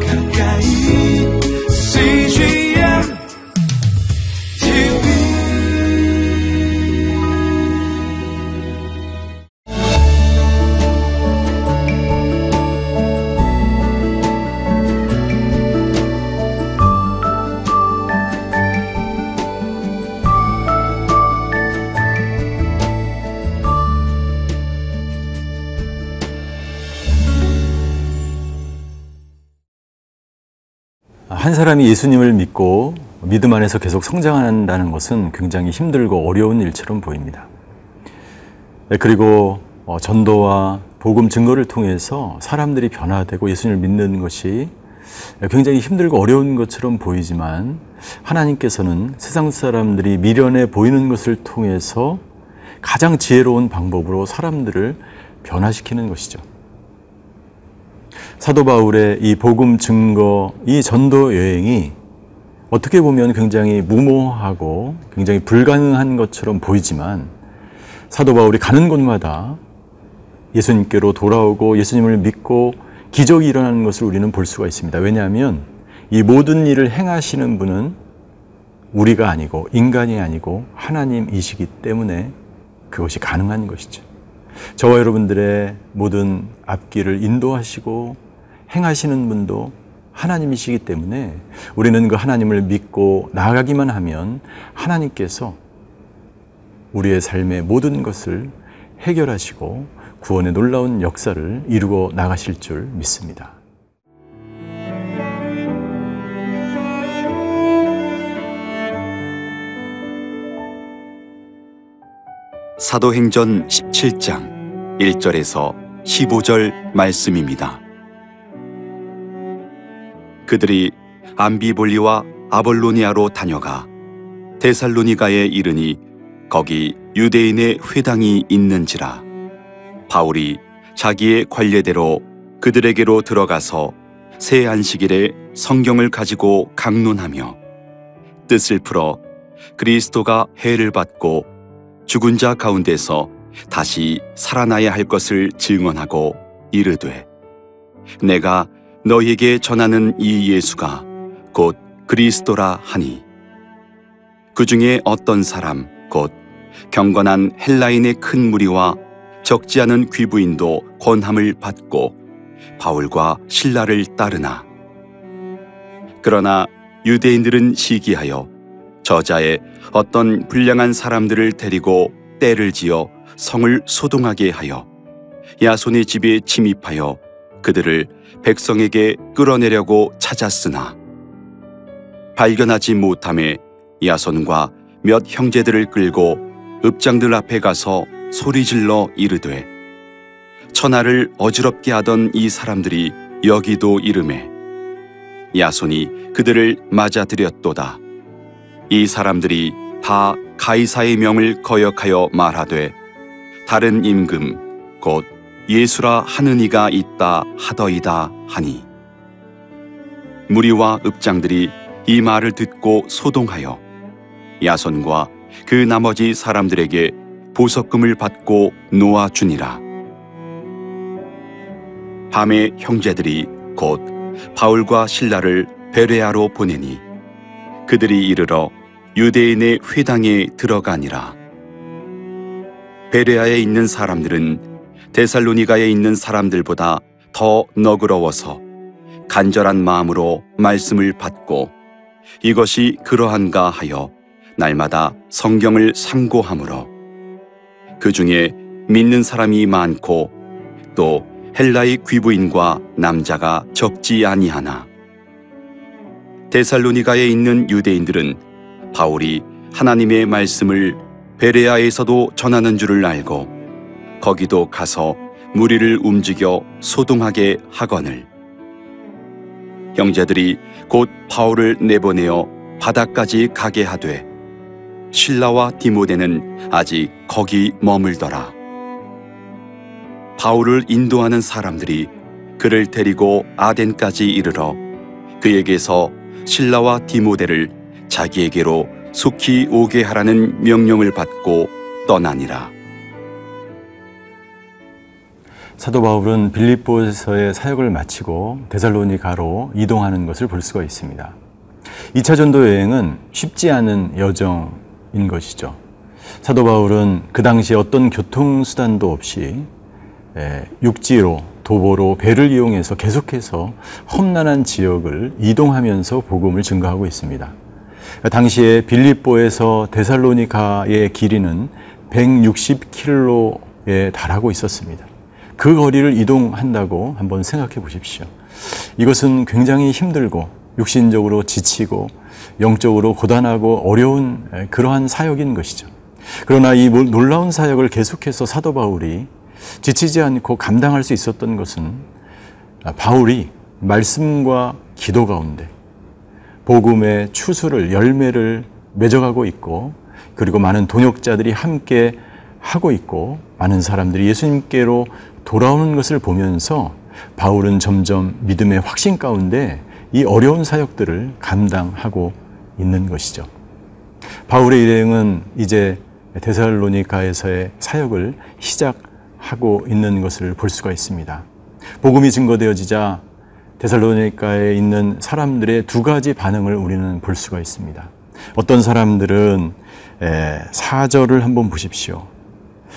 가까 한 사람이 예수님을 믿고 믿음 안에서 계속 성장한다는 것은 굉장히 힘들고 어려운 일처럼 보입니다. 네, 그리고 어, 전도와 복음 증거를 통해서 사람들이 변화되고 예수님을 믿는 것이 굉장히 힘들고 어려운 것처럼 보이지만 하나님께서는 세상 사람들이 미련해 보이는 것을 통해서 가장 지혜로운 방법으로 사람들을 변화시키는 것이죠. 사도 바울의 이 복음 증거, 이 전도 여행이 어떻게 보면 굉장히 무모하고 굉장히 불가능한 것처럼 보이지만 사도 바울이 가는 곳마다 예수님께로 돌아오고 예수님을 믿고 기적이 일어나는 것을 우리는 볼 수가 있습니다. 왜냐하면 이 모든 일을 행하시는 분은 우리가 아니고 인간이 아니고 하나님이시기 때문에 그것이 가능한 것이죠. 저와 여러분들의 모든 앞길을 인도하시고 행하시는 분도 하나님이시기 때문에 우리는 그 하나님을 믿고 나아가기만 하면 하나님께서 우리의 삶의 모든 것을 해결하시고 구원의 놀라운 역사를 이루어 나가실 줄 믿습니다. 사도행전 17장 1절에서 15절 말씀입니다. 그들이 암비볼리와 아볼로니아로 다녀가 데살로니가에 이르니 거기 유대인의 회당이 있는지라. 바울이 자기의 관례대로 그들에게로 들어가서 새 안식일에 성경을 가지고 강론하며 뜻을 풀어 그리스도가 해를 받고 죽은 자 가운데서 다시 살아나야 할 것을 증언하고 이르되 내가 너희에게 전하는 이 예수가 곧 그리스도라 하니. 그 중에 어떤 사람 곧 경건한 헬라인의 큰 무리와 적지 않은 귀부인도 권함을 받고 바울과 신라를 따르나. 그러나 유대인들은 시기하여 저자의 어떤 불량한 사람들을 데리고 때를 지어 성을 소동하게 하여 야손의 집에 침입하여 그들을 백성에게 끌어내려고 찾았으나 발견하지 못함에 야손과 몇 형제들을 끌고 읍장들 앞에 가서 소리질러 이르되 천하를 어지럽게 하던 이 사람들이 여기도 이름에 야손이 그들을 맞아들였도다. 이 사람들이 다 가이사의 명을 거역하여 말하되 다른 임금 곧 예수라 하는 이가 있다 하더이다 하니 무리와 읍장들이 이 말을 듣고 소동하여 야손과 그 나머지 사람들에게 보석금을 받고 놓아 주니라 밤에 형제들이 곧 바울과 신라를 베레아로 보내니 그들이 이르러 유대인의 회당에 들어가니라. 베레아에 있는 사람들은 데살로니가에 있는 사람들보다 더 너그러워서 간절한 마음으로 말씀을 받고 이것이 그러한가 하여 날마다 성경을 상고하므로 그 중에 믿는 사람이 많고 또 헬라의 귀부인과 남자가 적지 아니하나. 데살로니가에 있는 유대인들은 바울이 하나님의 말씀을 베레아에서도 전하는 줄을 알고 거기도 가서 무리를 움직여 소동하게 하거늘 형제들이 곧 바울을 내보내어 바다까지 가게 하되 신라와 디모데는 아직 거기 머물더라 바울을 인도하는 사람들이 그를 데리고 아덴까지 이르러 그에게서 신라와 디모데를 자기에게로 속히 오게 하라는 명령을 받고 떠나니라. 사도 바울은 빌립보에서의 사역을 마치고 데살로니가로 이동하는 것을 볼 수가 있습니다. 2차 전도 여행은 쉽지 않은 여정인 것이죠. 사도 바울은 그 당시에 어떤 교통수단도 없이 예, 육지로 도보로 배를 이용해서 계속해서 험난한 지역을 이동하면서 복음을 증거하고 있습니다. 당시에 빌립보에서 데살로니가의 길이는 160km에 달하고 있었습니다. 그 거리를 이동한다고 한번 생각해 보십시오. 이것은 굉장히 힘들고 육신적으로 지치고 영적으로 고단하고 어려운 그러한 사역인 것이죠. 그러나 이 놀라운 사역을 계속해서 사도 바울이 지치지 않고 감당할 수 있었던 것은 바울이 말씀과 기도 가운데 복음의 추수를 열매를 맺어가고 있고 그리고 많은 동역자들이 함께 하고 있고 많은 사람들이 예수님께로 돌아오는 것을 보면서 바울은 점점 믿음의 확신 가운데 이 어려운 사역들을 감당하고 있는 것이죠. 바울의 일행은 이제 데살로니가에서의 사역을 시작하고 있는 것을 볼 수가 있습니다. 복음이 증거되어지자 데살로니가에 있는 사람들의 두 가지 반응을 우리는 볼 수가 있습니다. 어떤 사람들은 사절을 한번 보십시오.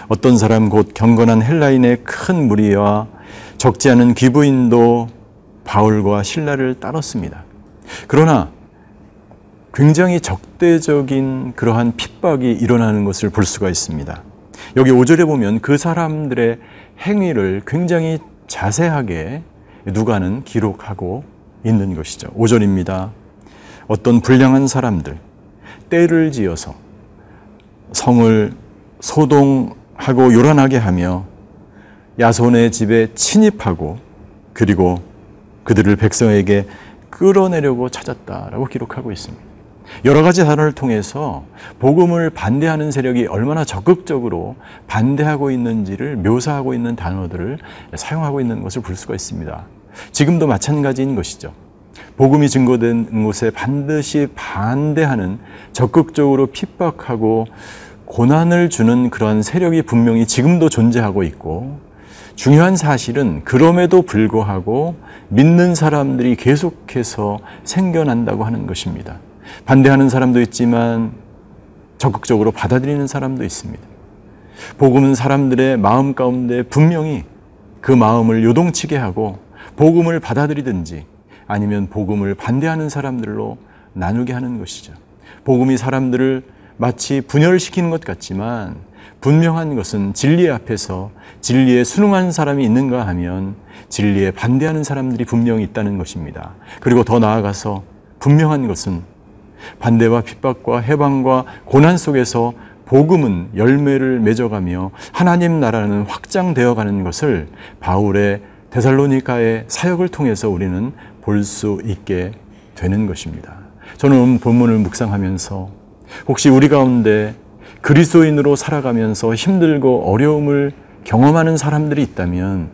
어떤 사람 곧 경건한 헬라인의 큰 무리와 적지 않은 기부인도 바울과 신라를 따랐습니다. 그러나 굉장히 적대적인 그러한 핍박이 일어나는 것을 볼 수가 있습니다. 여기 5절에 보면 그 사람들의 행위를 굉장히 자세하게 누가는 기록하고 있는 것이죠. 5절입니다. 어떤 불량한 사람들, 때를 지어서 성을 소동 하고 요란하게 하며 야손의 집에 침입하고 그리고 그들을 백성에게 끌어내려고 찾았다라고 기록하고 있습니다. 여러 가지 단어를 통해서 복음을 반대하는 세력이 얼마나 적극적으로 반대하고 있는지를 묘사하고 있는 단어들을 사용하고 있는 것을 볼 수가 있습니다. 지금도 마찬가지인 것이죠. 복음이 증거된 곳에 반드시 반대하는 적극적으로 핍박하고 고난을 주는 그런 세력이 분명히 지금도 존재하고 있고 중요한 사실은 그럼에도 불구하고 믿는 사람들이 계속해서 생겨난다고 하는 것입니다. 반대하는 사람도 있지만 적극적으로 받아들이는 사람도 있습니다. 복음은 사람들의 마음 가운데 분명히 그 마음을 요동치게 하고 복음을 받아들이든지 아니면 복음을 반대하는 사람들로 나누게 하는 것이죠. 복음이 사람들을 마치 분열시키는 것 같지만 분명한 것은 진리 앞에서 진리에 순응한 사람이 있는가 하면 진리에 반대하는 사람들이 분명히 있다는 것입니다. 그리고 더 나아가서 분명한 것은 반대와 핍박과 해방과 고난 속에서 복음은 열매를 맺어가며 하나님 나라는 확장되어 가는 것을 바울의 데살로니카의 사역을 통해서 우리는 볼 수 있게 되는 것입니다. 저는 본문을 묵상하면서 혹시 우리 가운데 그리스도인으로 살아가면서 힘들고 어려움을 경험하는 사람들이 있다면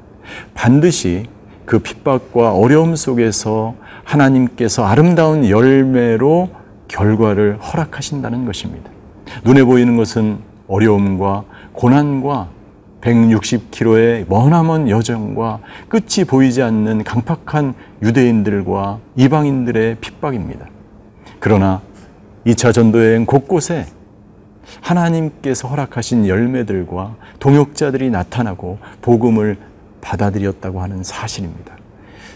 반드시 그 핍박과 어려움 속에서 하나님께서 아름다운 열매로 결과를 허락하신다는 것입니다. 눈에 보이는 것은 어려움과 고난과 160km의 머나먼 여정과 끝이 보이지 않는 강팍한 유대인들과 이방인들의 핍박입니다. 그러나 2차 전도여행 곳곳에 하나님께서 허락하신 열매들과 동역자들이 나타나고 복음을 받아들였다고 하는 사실입니다.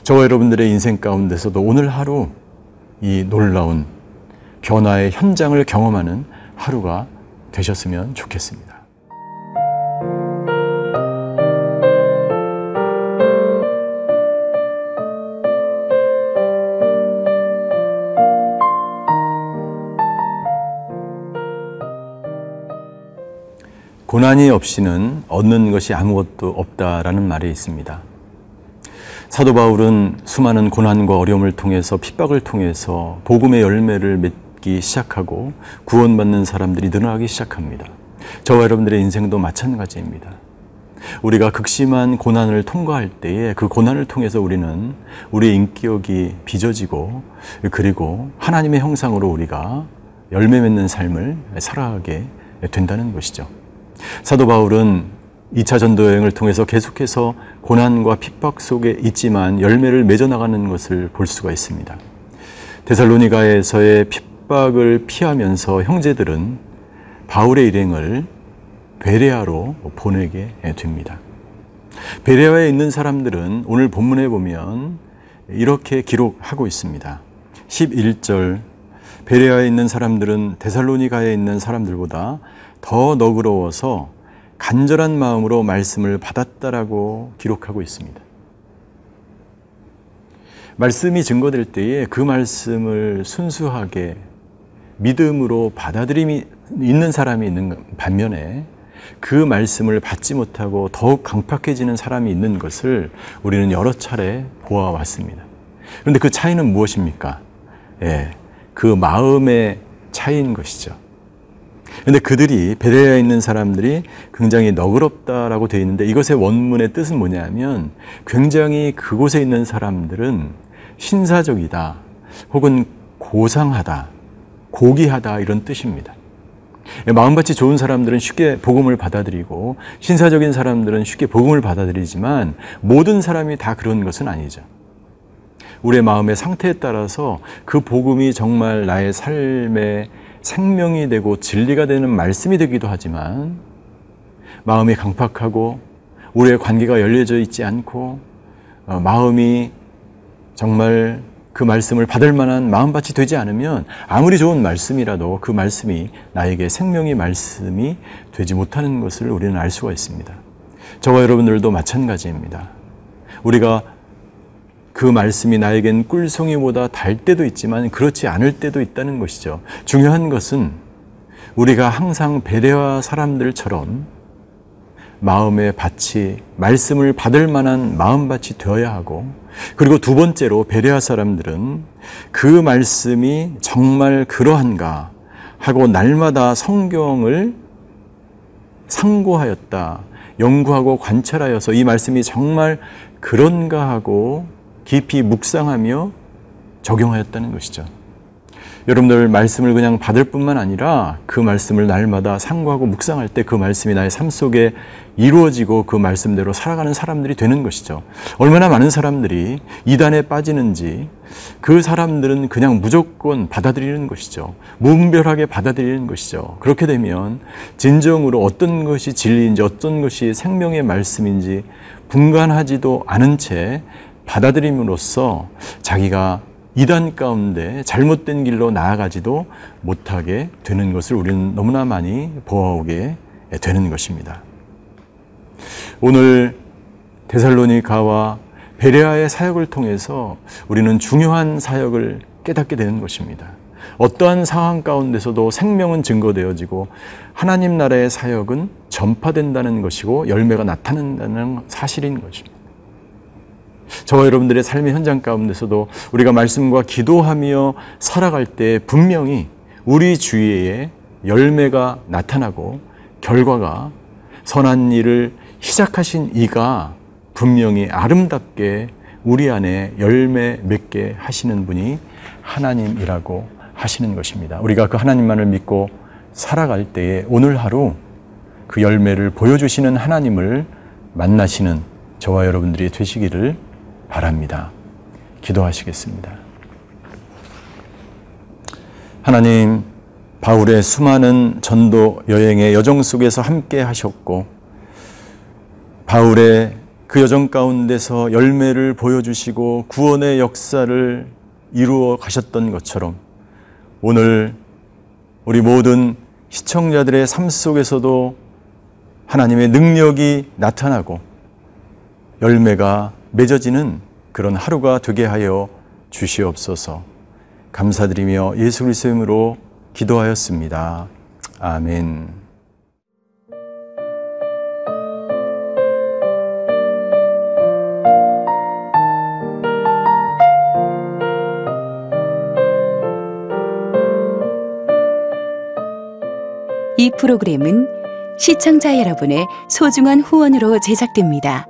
저와 여러분들의 인생 가운데서도 오늘 하루 이 놀라운 변화의 현장을 경험하는 하루가 되셨으면 좋겠습니다. 고난이 없이는 얻는 것이 아무것도 없다라는 말이 있습니다. 사도 바울은 수많은 고난과 어려움을 통해서 핍박을 통해서 복음의 열매를 맺기 시작하고 구원받는 사람들이 늘어나기 시작합니다. 저와 여러분들의 인생도 마찬가지입니다. 우리가 극심한 고난을 통과할 때에 그 고난을 통해서 우리는 우리의 인격이 빚어지고 그리고 하나님의 형상으로 우리가 열매 맺는 삶을 살아가게 된다는 것이죠. 사도 바울은 2차 전도 여행을 통해서 계속해서 고난과 핍박 속에 있지만 열매를 맺어 나가는 것을 볼 수가 있습니다. 데살로니가에서의 핍박을 피하면서 형제들은 바울의 일행을 베레아로 보내게 됩니다. 베레아에 있는 사람들은 오늘 본문에 보면 이렇게 기록하고 있습니다. 11절 베레아에 있는 사람들은 데살로니가에 있는 사람들보다 더 너그러워서 간절한 마음으로 말씀을 받았다라고 기록하고 있습니다. 말씀이 증거될 때에 그 말씀을 순수하게 믿음으로 받아들임이 있는 사람이 있는 반면에 그 말씀을 받지 못하고 더욱 강팍해지는 사람이 있는 것을 우리는 여러 차례 보아왔습니다. 그런데 그 차이는 무엇입니까? 예, 그 마음의 차이인 것이죠. 근데 그들이 베레아에 있는 사람들이 굉장히 너그럽다라고 되어 있는데 이것의 원문의 뜻은 뭐냐면 굉장히 그곳에 있는 사람들은 신사적이다 혹은 고상하다 고귀하다 이런 뜻입니다. 마음밭이 좋은 사람들은 쉽게 복음을 받아들이고 신사적인 사람들은 쉽게 복음을 받아들이지만 모든 사람이 다 그런 것은 아니죠. 우리의 마음의 상태에 따라서 그 복음이 정말 나의 삶의 생명이 되고 진리가 되는 말씀이 되기도 하지만 마음이 강팍하고 우리의 관계가 열려져 있지 않고 어, 마음이 정말 그 말씀을 받을 만한 마음밭이 되지 않으면 아무리 좋은 말씀이라도 그 말씀이 나에게 생명의 말씀이 되지 못하는 것을 우리는 알 수가 있습니다. 저와 여러분들도 마찬가지입니다. 우리가 그 말씀이 나에겐 꿀송이보다 달 때도 있지만 그렇지 않을 때도 있다는 것이죠. 중요한 것은 우리가 항상 배려와 사람들처럼 마음의 밭이 말씀을 받을 만한 마음밭이 되어야 하고 그리고 두 번째로 베레아 사람들은 그 말씀이 정말 그러한가 하고 날마다 성경을 상고하였다. 연구하고 관찰하여서 이 말씀이 정말 그런가 하고 깊이 묵상하며 적용하였다는 것이죠. 여러분들 말씀을 그냥 받을 뿐만 아니라 그 말씀을 날마다 상고하고 묵상할 때 그 말씀이 나의 삶 속에 이루어지고 그 말씀대로 살아가는 사람들이 되는 것이죠. 얼마나 많은 사람들이 이단에 빠지는지 그 사람들은 그냥 무조건 받아들이는 것이죠. 무분별하게 받아들이는 것이죠. 그렇게 되면 진정으로 어떤 것이 진리인지 어떤 것이 생명의 말씀인지 분간하지도 않은 채 받아들임으로써 자기가 이단 가운데 잘못된 길로 나아가지도 못하게 되는 것을 우리는 너무나 많이 보아오게 되는 것입니다. 오늘 데살로니가와 베레아의 사역을 통해서 우리는 중요한 사역을 깨닫게 되는 것입니다. 어떠한 상황 가운데서도 생명은 증거되어지고 하나님 나라의 사역은 전파된다는 것이고 열매가 나타난다는 사실인 것입니다. 저와 여러분들의 삶의 현장 가운데서도 우리가 말씀과 기도하며 살아갈 때 분명히 우리 주위에 열매가 나타나고 결과가 선한 일을 시작하신 이가 분명히 아름답게 우리 안에 열매 맺게 하시는 분이 하나님이라고 하시는 것입니다. 우리가 그 하나님만을 믿고 살아갈 때에 오늘 하루 그 열매를 보여주시는 하나님을 만나시는 저와 여러분들이 되시기를 바랍니다. 기도하시겠습니다. 하나님, 바울의 수많은 전도 여행의 여정 속에서 함께 하셨고, 바울의 그 여정 가운데서 열매를 보여주시고 구원의 역사를 이루어 가셨던 것처럼 오늘 우리 모든 시청자들의 삶 속에서도 하나님의 능력이 나타나고 열매가 맺어지는 그런 하루가 되게 하여 주시옵소서. 감사드리며 예수 그리스도 이름으로 기도하였습니다. 아멘. 이 프로그램은 시청자 여러분의 소중한 후원으로 제작됩니다.